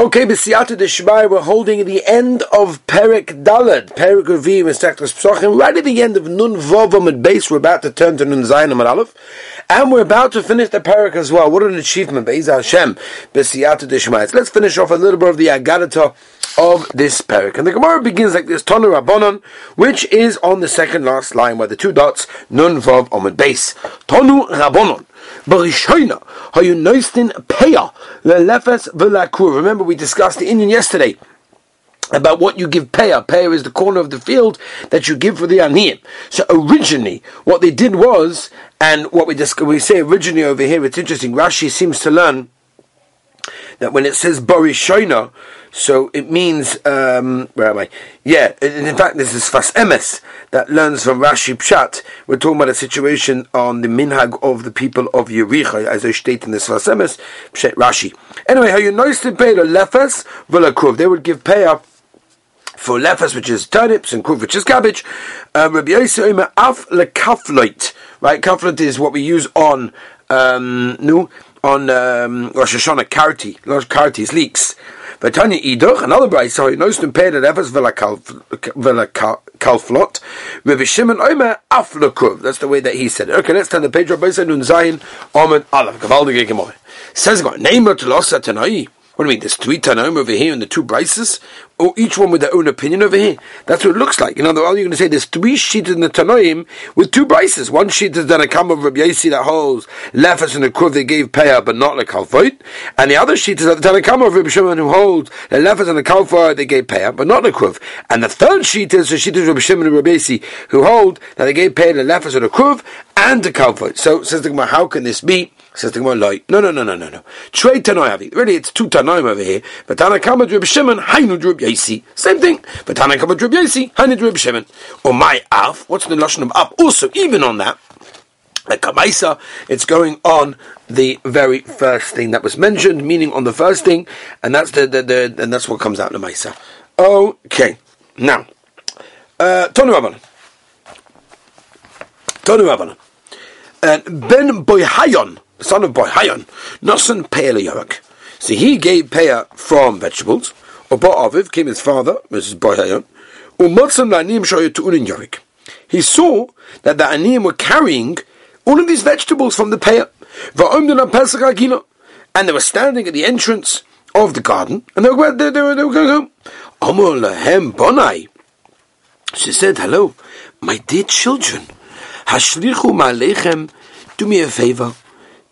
Okay, B'siyata Deshmai, we're holding the end of Perik Dalad, Perik Revi, Mesechtas Psochim, right at the end of Nun Vovom at base. We're about to turn to Nun Zayin and Aleph, and we're about to finish the Perik as well. What an achievement, Be'ez Hashem, B'siyata Deshmai. So let's finish off a little bit of the Agadata of this Perik. And the Gemara begins like this, Tonu Rabbonon, which is on the second last line where the two dots, Nun Vov Omid base. Tonu Rabbanon. Barishoina, hayu noistin peya lelefes v'lakur. Remember, we discussed the Indian yesterday about what you give peya. Peya is the corner of the field that you give for the aniyim. So originally, what they did was, and what we discuss, we say originally over here, it's interesting. Rashi seems to learn that when it says Barishoina, so it means, um, where am I? Yeah, in fact, this is Fas Emes that learns from Rashi Pshat. We're talking about a situation on the minhag of the people of Yericha, as I state in this Fas Emes, Pshat Rashi. Anyway, how you the pay lefes v'lakruv. They would give pay up for lefes, which is turnips, and kruv, which is cabbage. Um, Rabbi Yosef af lekafloit. Right, kafloit is what we use on um, no, on um, Rosh Hashanah karti, is leeks. Vatanya Idoch, another brayso, knows to pay that efes vela kalflot. Rabbi Shimon Omer aflakuv. That's the way that he said it. Okay, let's turn the page. Rabbi Nun Zayin Omer Aleph. Gavaldige Gemore. Says God, name to losa tanai. What do you mean? There's three Tanaim over here and the two Brises? Or each one with their own opinion over here? That's what it looks like. In other words, you're going to say there's three sheets in the Tanaim with two Brises. One sheet is done a come of Rabbi Yasi that holds Lefas and the Kruv they gave Payah but not like Kalfoit. And the other sheet is the Tanakam of Rabbi Shimon who holds the Lefas and the Kalfoit they gave Payah but not the Kruv. And the third sheet is the sheet of Rabbi Shimon and Rabbi Yasi who hold that they gave Payah the Lefas and the Kruv and the Kalfoit. So says the Gemara, how can this be? Says the Gemara, no, no, no, no, no, no. Trade Tanoavi. Really, it's two Tanoim over here. But Tanakama Drib Shimon, Hainu Drib Yasi. Same thing. But Tanakama Drib Yasi, Hainu Drib Shimon. Or my Af. What's the Lashon of Af? Also, even on that, like Kamaisa, it's going on the very first thing that was mentioned, meaning on the first thing, and that's the, the, the and that's what comes out in the Maisa. Okay, now, uh, Tonu Rabbanan. Tonu Rabbanan. And Ben Boyhayon, son of Boyhayon, Nosan Pe'el So he gave Peah from vegetables, or Aviv came his father, Mrs. Boyhayon, Umotzam La'anim Shoyatu'unin Yorik. He saw that the Anim were carrying all of these vegetables from the Peah. And they were standing at the entrance of the garden, and they were, they, they were, they were going home. Bonai. She said, Hello, my dear children. Hashlichu ma'alechem, do me a favor.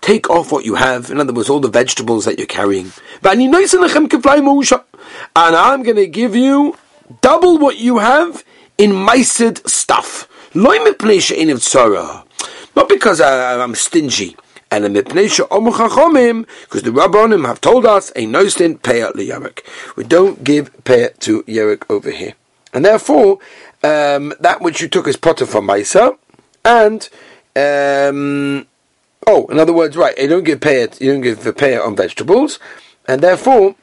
Take off what you have, in other words, all the vegetables that you're carrying. And I'm going to give you double what you have in meisid stuff. Not because I, am stingy. And the because the Rabbanim have told us a no stint payat liyarik. We don't give payat to Yerik over here. And therefore, um, that which you took is potter from Maisa, and um, oh, in other words, right, you don't give pay it, you don't give the pay on vegetables, and therefore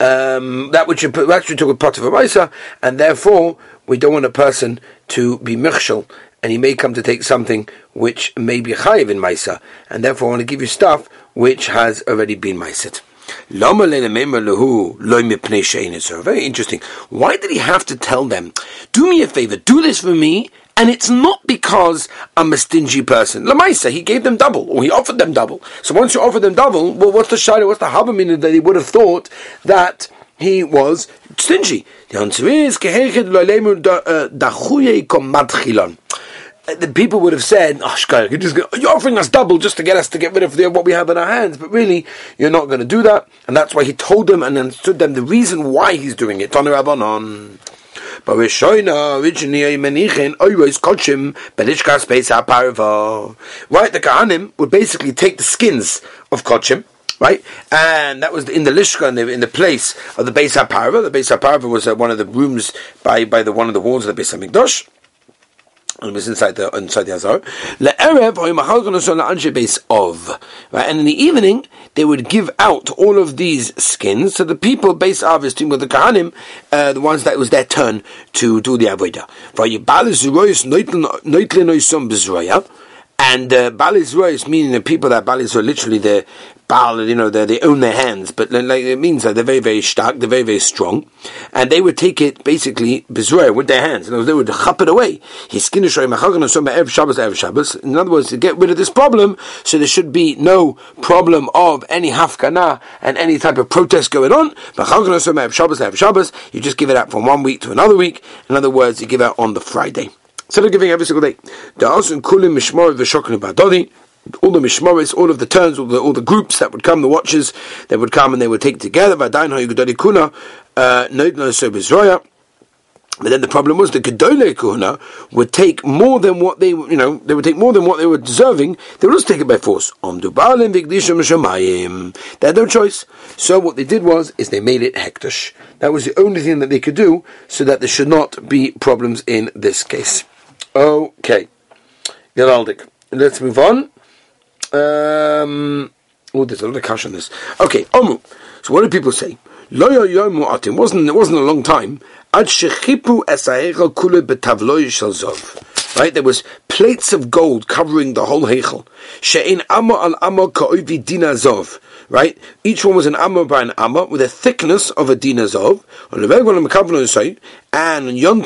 um, that which you put, actually took a pot of a Maisa, and therefore we don't want a person to be michshel, and he may come to take something which may be chayiv in Maisa, and therefore I want to give you stuff which has already been Maisit. Very interesting. Why did he have to tell them, do me a favor, do this for me, and it's not because I'm a stingy person. Lamaisa, he gave them double, or he offered them double. So once you offer them double, well, what's the shayla, what's the habamina that he would have thought that he was stingy? The answer is, uh, the people would have said, oh, you're, just gonna, you're offering us double just to get us to get rid of the, what we have in our hands. But really, you're not going to do that. And that's why he told them and understood them the reason why he's doing it. Tanu Rabbanon. But we're showing originally menichin always kochim belishkas beis parva. Right, the kahanim would basically take the skins of kochim, right? And that was in the lishka, in the, in the place of the Beis HaParva. The Beis HaParva was uh, one of the rooms by, by the one of the walls of the Beis HaMikdash and was inside the inside the Azar. base of right, and in the evening they would give out all of these skins to the people base of is with the kahanim, uh, the ones that was their turn to do the avodah. And uh, Balis Rois, meaning the people that Balis are literally the Baal, you know, they own their hands, but like, it means that they're very, very stark, they're very, very strong, and they would take it basically bezroya with their hands, and they would chop it away. In other words, to get rid of this problem, so there should be no problem of any hafkana and any type of protest going on. You just give it out from one week to another week. In other words, you give out on the Friday. Instead of giving every single day. All the mishmaris, all of the turns, all the, all the groups that would come, the watchers, they would come and they would take together. Uh, but then the problem was the Gedolei Kuhuna would take more than what they, you know, they would take more than what they were deserving. They would also take it by force. They had no choice. So what they did was, is they made it hektish. That was the only thing that they could do, so that there should not be problems in this case. Okay, Geraldic. Let's move on. Um, oh, there's a lot of cash on this. Okay, Omu. So what do people say? It wasn't it wasn't a long time. Right, there was plates of gold covering the whole heichel. She'in amma al amma ka'ovi dina zov right? Each one was an amma by an amma with a thickness of a dinazov. And on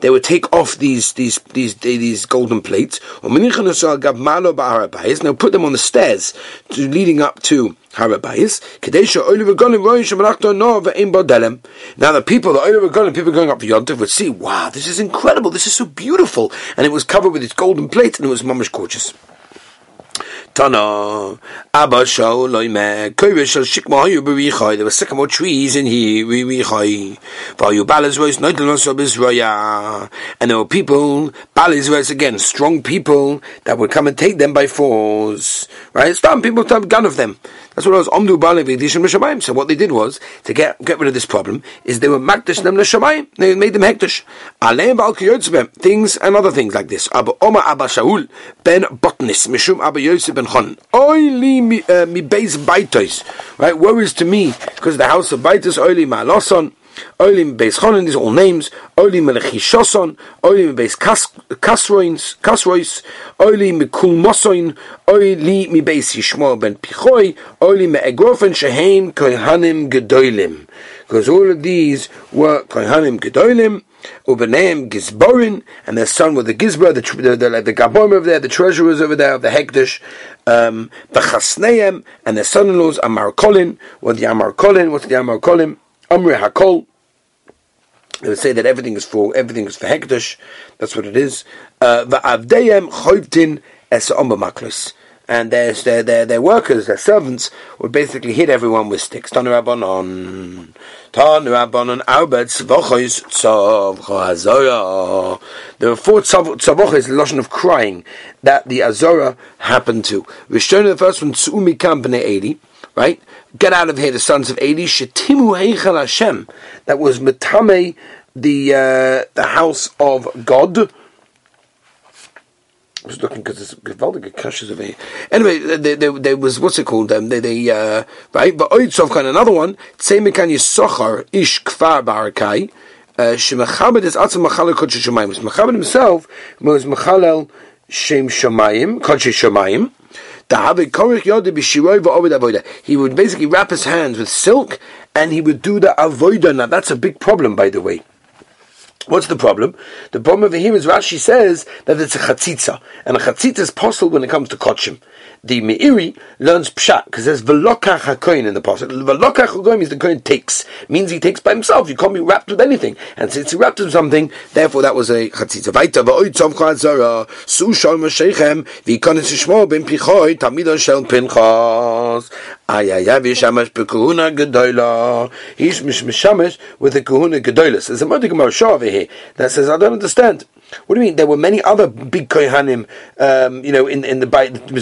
they would take off these these these these golden plates. Now put them on the stairs leading up to Now the people, the Golim, people going up for Yontov would see, wow, this is incredible, this is so beautiful. And it was covered with its golden plate and it was mamish gorgeous. Tana Abba Kovish Shal Shikma Hayu Berichai there were sycamore trees in here Berichai Vayu Noidalos of Israel and there were people Balas Rose again strong people that would come and take them by force right some people to have gun of them that's what it was. Omdu Ba'ale So what they did was, to get get rid of this problem, is they were Makdash them L'Shamayim. They made them Hekdash. Aleim Ba'al Things and other things like this. Abba Oma Abba Shaul Ben Botnis. Mishum Abba Yosef Ben Chon. Mi, uh, mi Beis Baitos. Right? Woe is to me, because the house of Baitos, Oili Ma'aloson. Olim Beis Chonin, these are all names. Olim Melechishoson, Olim Beis Kasroins, Kasrois, Olim Mikul Mosoin, Oili Mi Beis Yishmael Ben Pichoi, Olim Me'egrofen Sheheim Kohanim Gedolim. Because all of these were Kohanim Gedolim, Ubeneim Gizborin, and their son was the Gizbar, the, the, the, the over there, the treasurers over there the Hekdesh, um, the Chasneim, and their son-in-laws Amar Kolin, what the Amar Kolin, what's the Amar Kolin? Amri Hakol. They would say that everything is for everything is for hekdesh. That's what it is. Uh, Va'avdeyem choivtin es maklis. And their, their, their, their workers, their servants, would basically hit everyone with sticks. Tanu Rabbanon. Tanu Rabbanon Chazorah. There were four tzavochis, the lotion of crying, that the Azora happened to. Showing the first one, Tsumi Company 80, right? get out of here, the sons of Eli, Shetimu Heichel Hashem, that was Metame, the uh, the house of God. Was looking because there's gewaltige crashes over here. Anyway, there, was what's it called? Um, they, they uh, right, but kind another one. Tzeimekan Yisachar Ish Kfar Barakai. Uh, Shemachabed is Atzim Machalel Kodesh Shemayim. Machabed himself was Machalel Shem Shemayim, Kodesh Shemayim. He would basically wrap his hands with silk and he would do the avoida. Now that's a big problem, by the way. What's the problem? The problem over here is Rashi says that it's a chatzitza, and a chatzitza is possible when it comes to kochim. The Meiri learns pshat because there's velokach hakoin in the pasuk. Velokach hakoin means the kohen takes, means he takes by himself. You can't be wrapped with anything, and since he wrapped with something, therefore that was a chatzitza. Vaita va'oy tzov chazara su shal mashechem v'yikonis shmo ben pichoy tamidon shel pinchas. Ay ay ay v'yishamash b'kuhuna gedoyla. He's mishamash with the kuhuna gedoyla. There's a Modig Gemara over here that says I don't understand. What do you mean? There were many other big kohanim, um, you know, in in the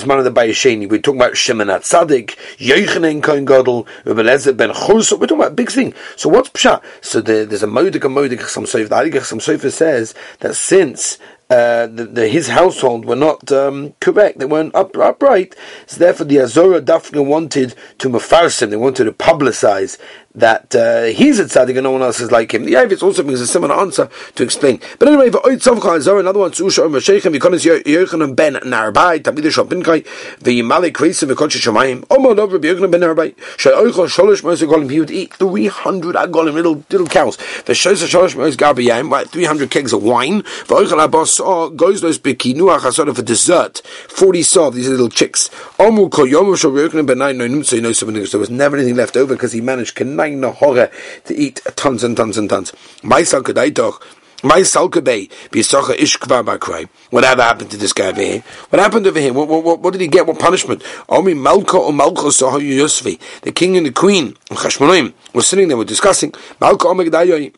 one of the Bayesheni. We're talking about Shimon Atzadik, Yochanan Kohen Gadol, Rebelezer ben Chos. We're talking about big thing. So what's pshat? So the, there's a modik, a modik. Some sofer, the Aligach, some sofer says that since uh, the, the, his household were not um, correct, they weren't up, upright. So therefore, the Azora Dafna wanted to mafarsim, they wanted to publicize that uh, he's a tzaddik and no one else is like him. The Yavitz also brings a similar answer to explain. But anyway, another one, Tzusha Omer Sheichem, Yikonis Yochanan ben Narbai, Tamid Shopinkai, the Malik Krisim, the Kodesh Shemayim, Omer Lov Yochanan ben Narbai, She'oichel Sholosh Mos Agolim, he would eat 300 Agolim, little, little cows. The Shosha Sholosh Mos Gabayim, right, 300 kegs of wine. The Oichel Abbas goes those Bikinu Achasot for dessert, 40 saw, these little chicks. Omer Kol Yomer Yochanan ben Nai, no know something, there was never anything left over because he managed to eat tons and tons and tons. My son could I talk. My salkabei bisacha ishkva bakray. Whatever happened to this guy over here? What happened over here? What, what, what, did he get? What punishment? Omi malka or malcha sahayu yosvi. The king and the queen, Chashmonim, were sitting there, were discussing. Malka omegdayoyi.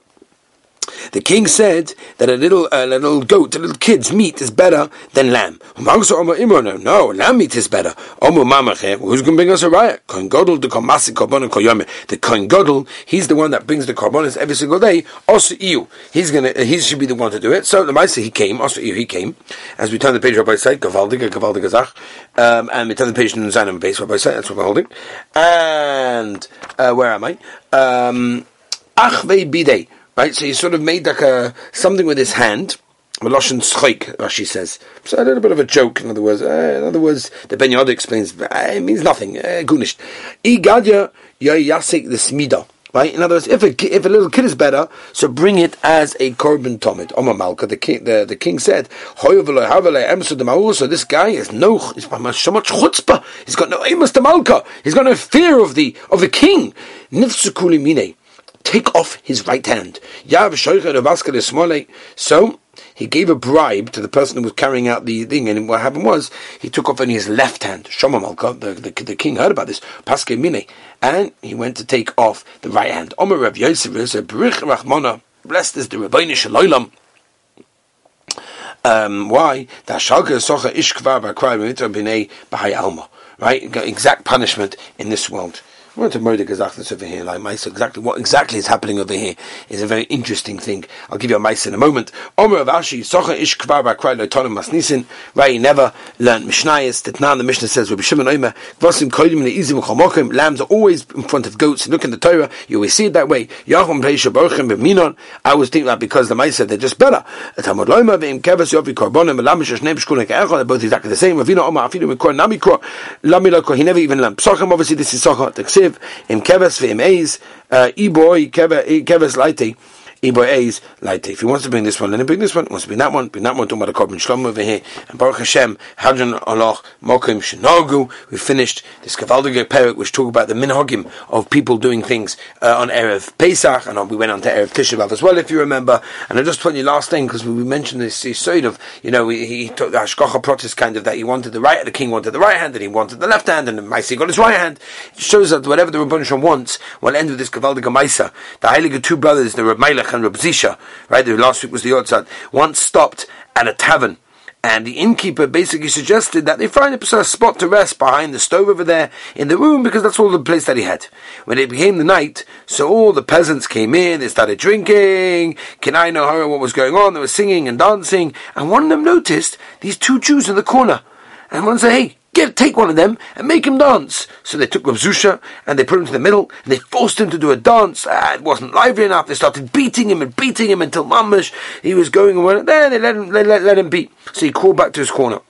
The king said that a little a little goat, a little kid's meat is better than lamb. No, lamb meat is better. Who's going to bring us a riot? The Kohen Gadol, he's the one that brings the karbonis every single day. Also you, he's gonna he should be the one to do it. So the Maisa he came. Also you, he came. As we turn the page, Rabbi said, Gavaldiga, Gavaldiga Zach, um, and we turn the page in Zainam base. Rabbi said that's what we're holding. And uh, where am I? Um, Achvei bidei. Right, so he sort of made like a something with his hand. Meloshin schik, Rashi says. So a little bit of a joke, in other words. Uh, in other words, the Ben Yoda explains, uh, it means nothing. Uh, Gunish. Igadya yasik the smida. Right? In other words, if a, if a little kid is better, so bring it as a korban tomid. Omar Malka, the king, the, the king said, so this guy is no, he's so much chutzpah. He's got no amos to Malka. He's got no fear of the, of the king. Nifsukuli mine take off his right hand. So he gave a bribe to the person who was carrying out the thing, and what happened was he took off only his left hand. The, the, the, king heard about this, Paske Mine, and he went to take off the right hand. Omer Rav Yosef said, Rachmana, blessed is the Rabbeinu. Um, why? Right? Exact punishment in this world. I want to murder over here, like. Exactly what exactly is happening over here is a very interesting thing. I'll give you a mice in a moment. Omer of Ashi, Socha Ish Kvar Bakrai Lotonim Masnisin? He never learned Mishnayis. That now the Mishnah says, Rabbi Shimon Omer, Chomokim, lambs are always in front of goats. Look in the Torah, you always see it that way. Yachom Peisha Borchim B'minon, I was thinking that because the said they're just better. Tamod Kevas Korbonim, Shkunek Echol, they're both exactly the same. Ravina Omer Namikor, he never even learned obviously this is Socha, im keves ve'im eis, uh, iboy keves Ibo like if he wants to bring this one, let him bring this one. He wants to bring that one, bring that one. Talking about the Korban Shlom over here. And Baruch Hashem, Hadran Allah, Mokim Shinogu. We finished this Kavaldige Perik, which talk about the minhagim of people doing things uh, on Erev Pesach, and we went on to Erev Tisha as well, if you remember. And I just put you last thing because we mentioned this sort of, you know, he, he took the Hashgacha pratis kind of that he wanted the right, the king wanted the right hand, and he wanted the left hand, and the Maisi got his right hand. It shows that whatever the Rebbeinu wants will end with this Kavaldige Maisa. The Heilige two brothers, the Reb and Reb Zisha, right? The last week was the Yotzad. Once stopped at a tavern. And the innkeeper basically suggested that they find a spot to rest behind the stove over there in the room because that's all the place that he had. When it became the night, so all the peasants came in, they started drinking. Can I know what was going on? They were singing and dancing. And one of them noticed these two Jews in the corner. And one said, hey, Get, take one of them and make him dance. So they took Rav Zusha and they put him to the middle and they forced him to do a dance. Ah, it wasn't lively enough. They started beating him and beating him until mamish he was going away. Then they let him, let, let him beat. So he crawled back to his corner.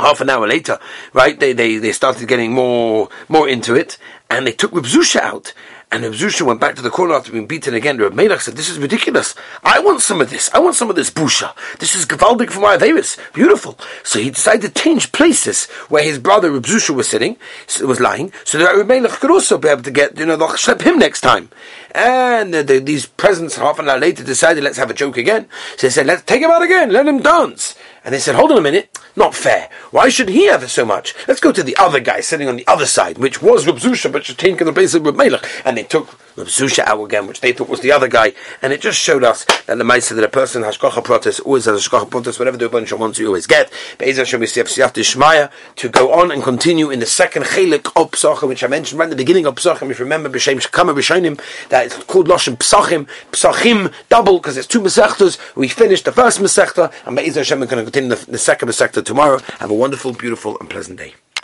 Half an hour later, right, they, they, they started getting more, more into it and they took Rav Zusha out and Reb Zusha went back to the corner after being beaten again. Reb Melech said, "This is ridiculous. I want some of this. I want some of this busha. This is gavaldik for my Averis. Beautiful." So he decided to change places where his brother Reb Zusha was sitting, was lying, so that Reb Melech could also be able to get, you know, they'll slap him next time. And the, the, these presents half an hour later decided, let's have a joke again. So they said, let's take him out again. Let him dance. And they said, hold on a minute, not fair. Why should he have so much? Let's go to the other guy sitting on the other side, which was Reb Zusha, but should take the place of Reb Melech. And they took Reb out again, which they thought was the other guy. And it just showed us that the Maisa that a person has Shkocha pratis always has a Shkocha pratis, whatever the Rebbeinu wants, you always get. But Ezra Shem Shmaya to go on and continue in the second Chelik of Pesachim, which I mentioned right in the beginning of Pesachim, if you remember, B'Shem Shekama B'Shonim, that it's called Loshem Pesachim, Pesachim, double, because it's two Masechtas. We finished the first Masechta, and Be'ez Hashem, we're going to continue the, the second Masechta tomorrow. Have a wonderful, beautiful, and pleasant day.